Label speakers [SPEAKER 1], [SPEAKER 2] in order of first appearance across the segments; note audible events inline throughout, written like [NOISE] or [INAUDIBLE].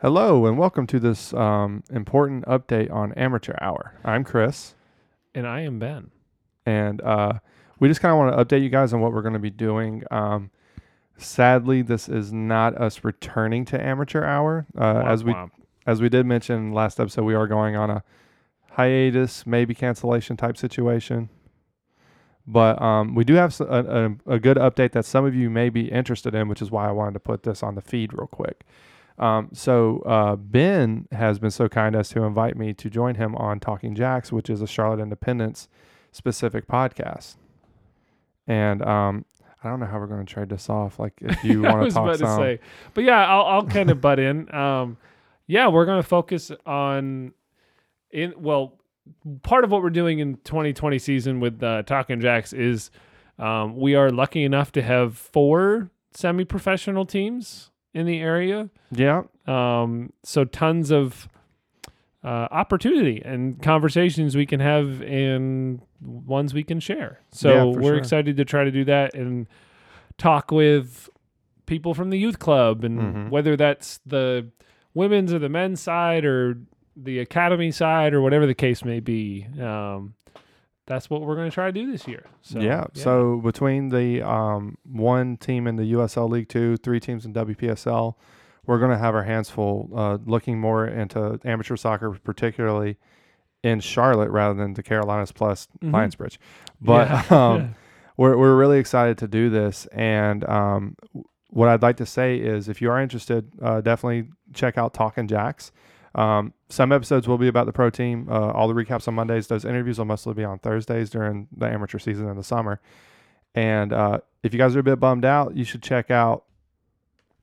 [SPEAKER 1] Hello and welcome to this um, important update on Amateur Hour. I'm Chris,
[SPEAKER 2] And I am Ben.
[SPEAKER 1] and uh, we just kind of want to update you guys on what we're going to be doing. Um, sadly, this is not us returning to Amateur Hour. Uh, as we
[SPEAKER 2] Womp womp.
[SPEAKER 1] as we did mention last episode, we are going on a hiatus, maybe cancellation type situation. But um, we do have s- a, a, a good update that some of you may be interested in, which is why I wanted to put this on the feed real quick. Um, so uh, Ben has been so kind as to invite me to join him on Talkin Jacks, which is a Charlotte Independence specific podcast. And um, I don't know how we're going to trade this off. Like if you [LAUGHS] want to talk
[SPEAKER 2] about
[SPEAKER 1] some,
[SPEAKER 2] to say, but yeah, I'll, I'll kind of butt in. Um, yeah, we're going to focus on in well, part of what we're doing in 2020 season with uh, Talkin Jacks is um, we are lucky enough to have four semi-professional teams in the area.
[SPEAKER 1] yeah,
[SPEAKER 2] Um, so tons of uh, opportunity and conversations we can have and ones we can share. So
[SPEAKER 1] Yeah,
[SPEAKER 2] we're
[SPEAKER 1] sure.
[SPEAKER 2] excited to try to do that and talk with people from the youth club and
[SPEAKER 1] Mhm.
[SPEAKER 2] whether that's the women's or the men's side or the academy side or whatever the case may be. Um, that's what we're going to try to do this year. So,
[SPEAKER 1] yeah. So between the um, one team in the USL League Two, three teams in WPSL, we're going to have our hands full, uh, looking more into amateur soccer, particularly in Charlotte rather than the Carolinas plus
[SPEAKER 2] Mhm.
[SPEAKER 1] Lionsbridge. But [LAUGHS]
[SPEAKER 2] Yeah.
[SPEAKER 1] um, we're we're really excited to do this, and um, what I'd like to say is, if you are interested, uh, definitely check out Talkin Jacks. Um, some episodes will be about the pro team. Uh, all the recaps on Mondays. Those interviews will mostly be on Thursdays during the amateur season in the summer. And uh, if you guys are a bit bummed out, you should check out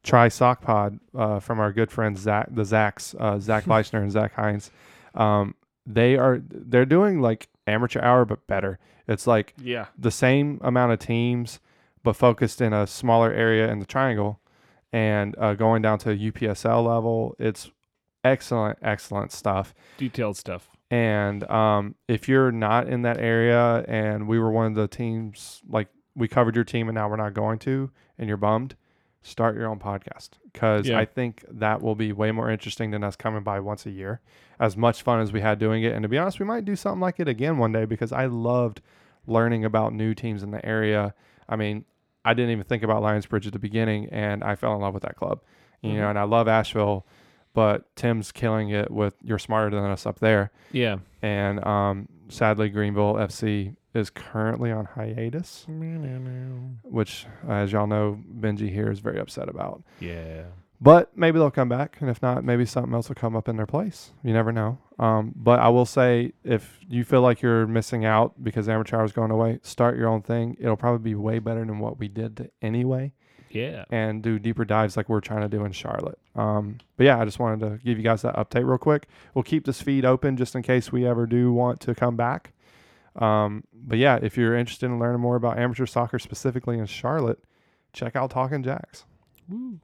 [SPEAKER 1] Try Sock Pod uh, from our good friends Zach, the Zachs, uh, Zach [LAUGHS] Leishner and Zach Hines. Um, they are they're doing like amateur hour but better. It's like
[SPEAKER 2] yeah.
[SPEAKER 1] the same amount of teams, but focused in a smaller area in the triangle, and uh, going down to UPSL level. It's excellent, excellent stuff.
[SPEAKER 2] Detailed stuff.
[SPEAKER 1] And um, if you're not in that area, and we were one of the teams, like we covered your team, and now we're not going to, and you're bummed, start your own podcast because
[SPEAKER 2] Yeah.
[SPEAKER 1] I think that will be way more interesting than us coming by once a year. As much fun as we had doing it, and to be honest, we might do something like it again one day because I loved learning about new teams in the area. I mean, I didn't even think about Lionsbridge at the beginning, and I fell in love with that club. You know,
[SPEAKER 2] Mhm.
[SPEAKER 1] and I love Asheville, but Tim's killing it with "You're smarter than us" up there.
[SPEAKER 2] Yeah.
[SPEAKER 1] And um, sadly, Greenville FC is currently on hiatus, which, as y'all know, Benji here is very upset about.
[SPEAKER 2] Yeah.
[SPEAKER 1] But maybe they'll come back, and if not, maybe something else will come up in their place. You never know. Um, but I will say, if you feel like you're missing out because amateur hour is going away, start your own thing. It'll probably be way better than what we did to anyway,
[SPEAKER 2] Yeah.
[SPEAKER 1] and do deeper dives like we're trying to do in Charlotte. Um, but yeah, I just wanted to give you guys that update real quick. We'll keep this feed open just in case we ever do want to come back. Um, but yeah, if you're interested in learning more about amateur soccer specifically in Charlotte, check out Talkin Jacks.
[SPEAKER 2] Woo.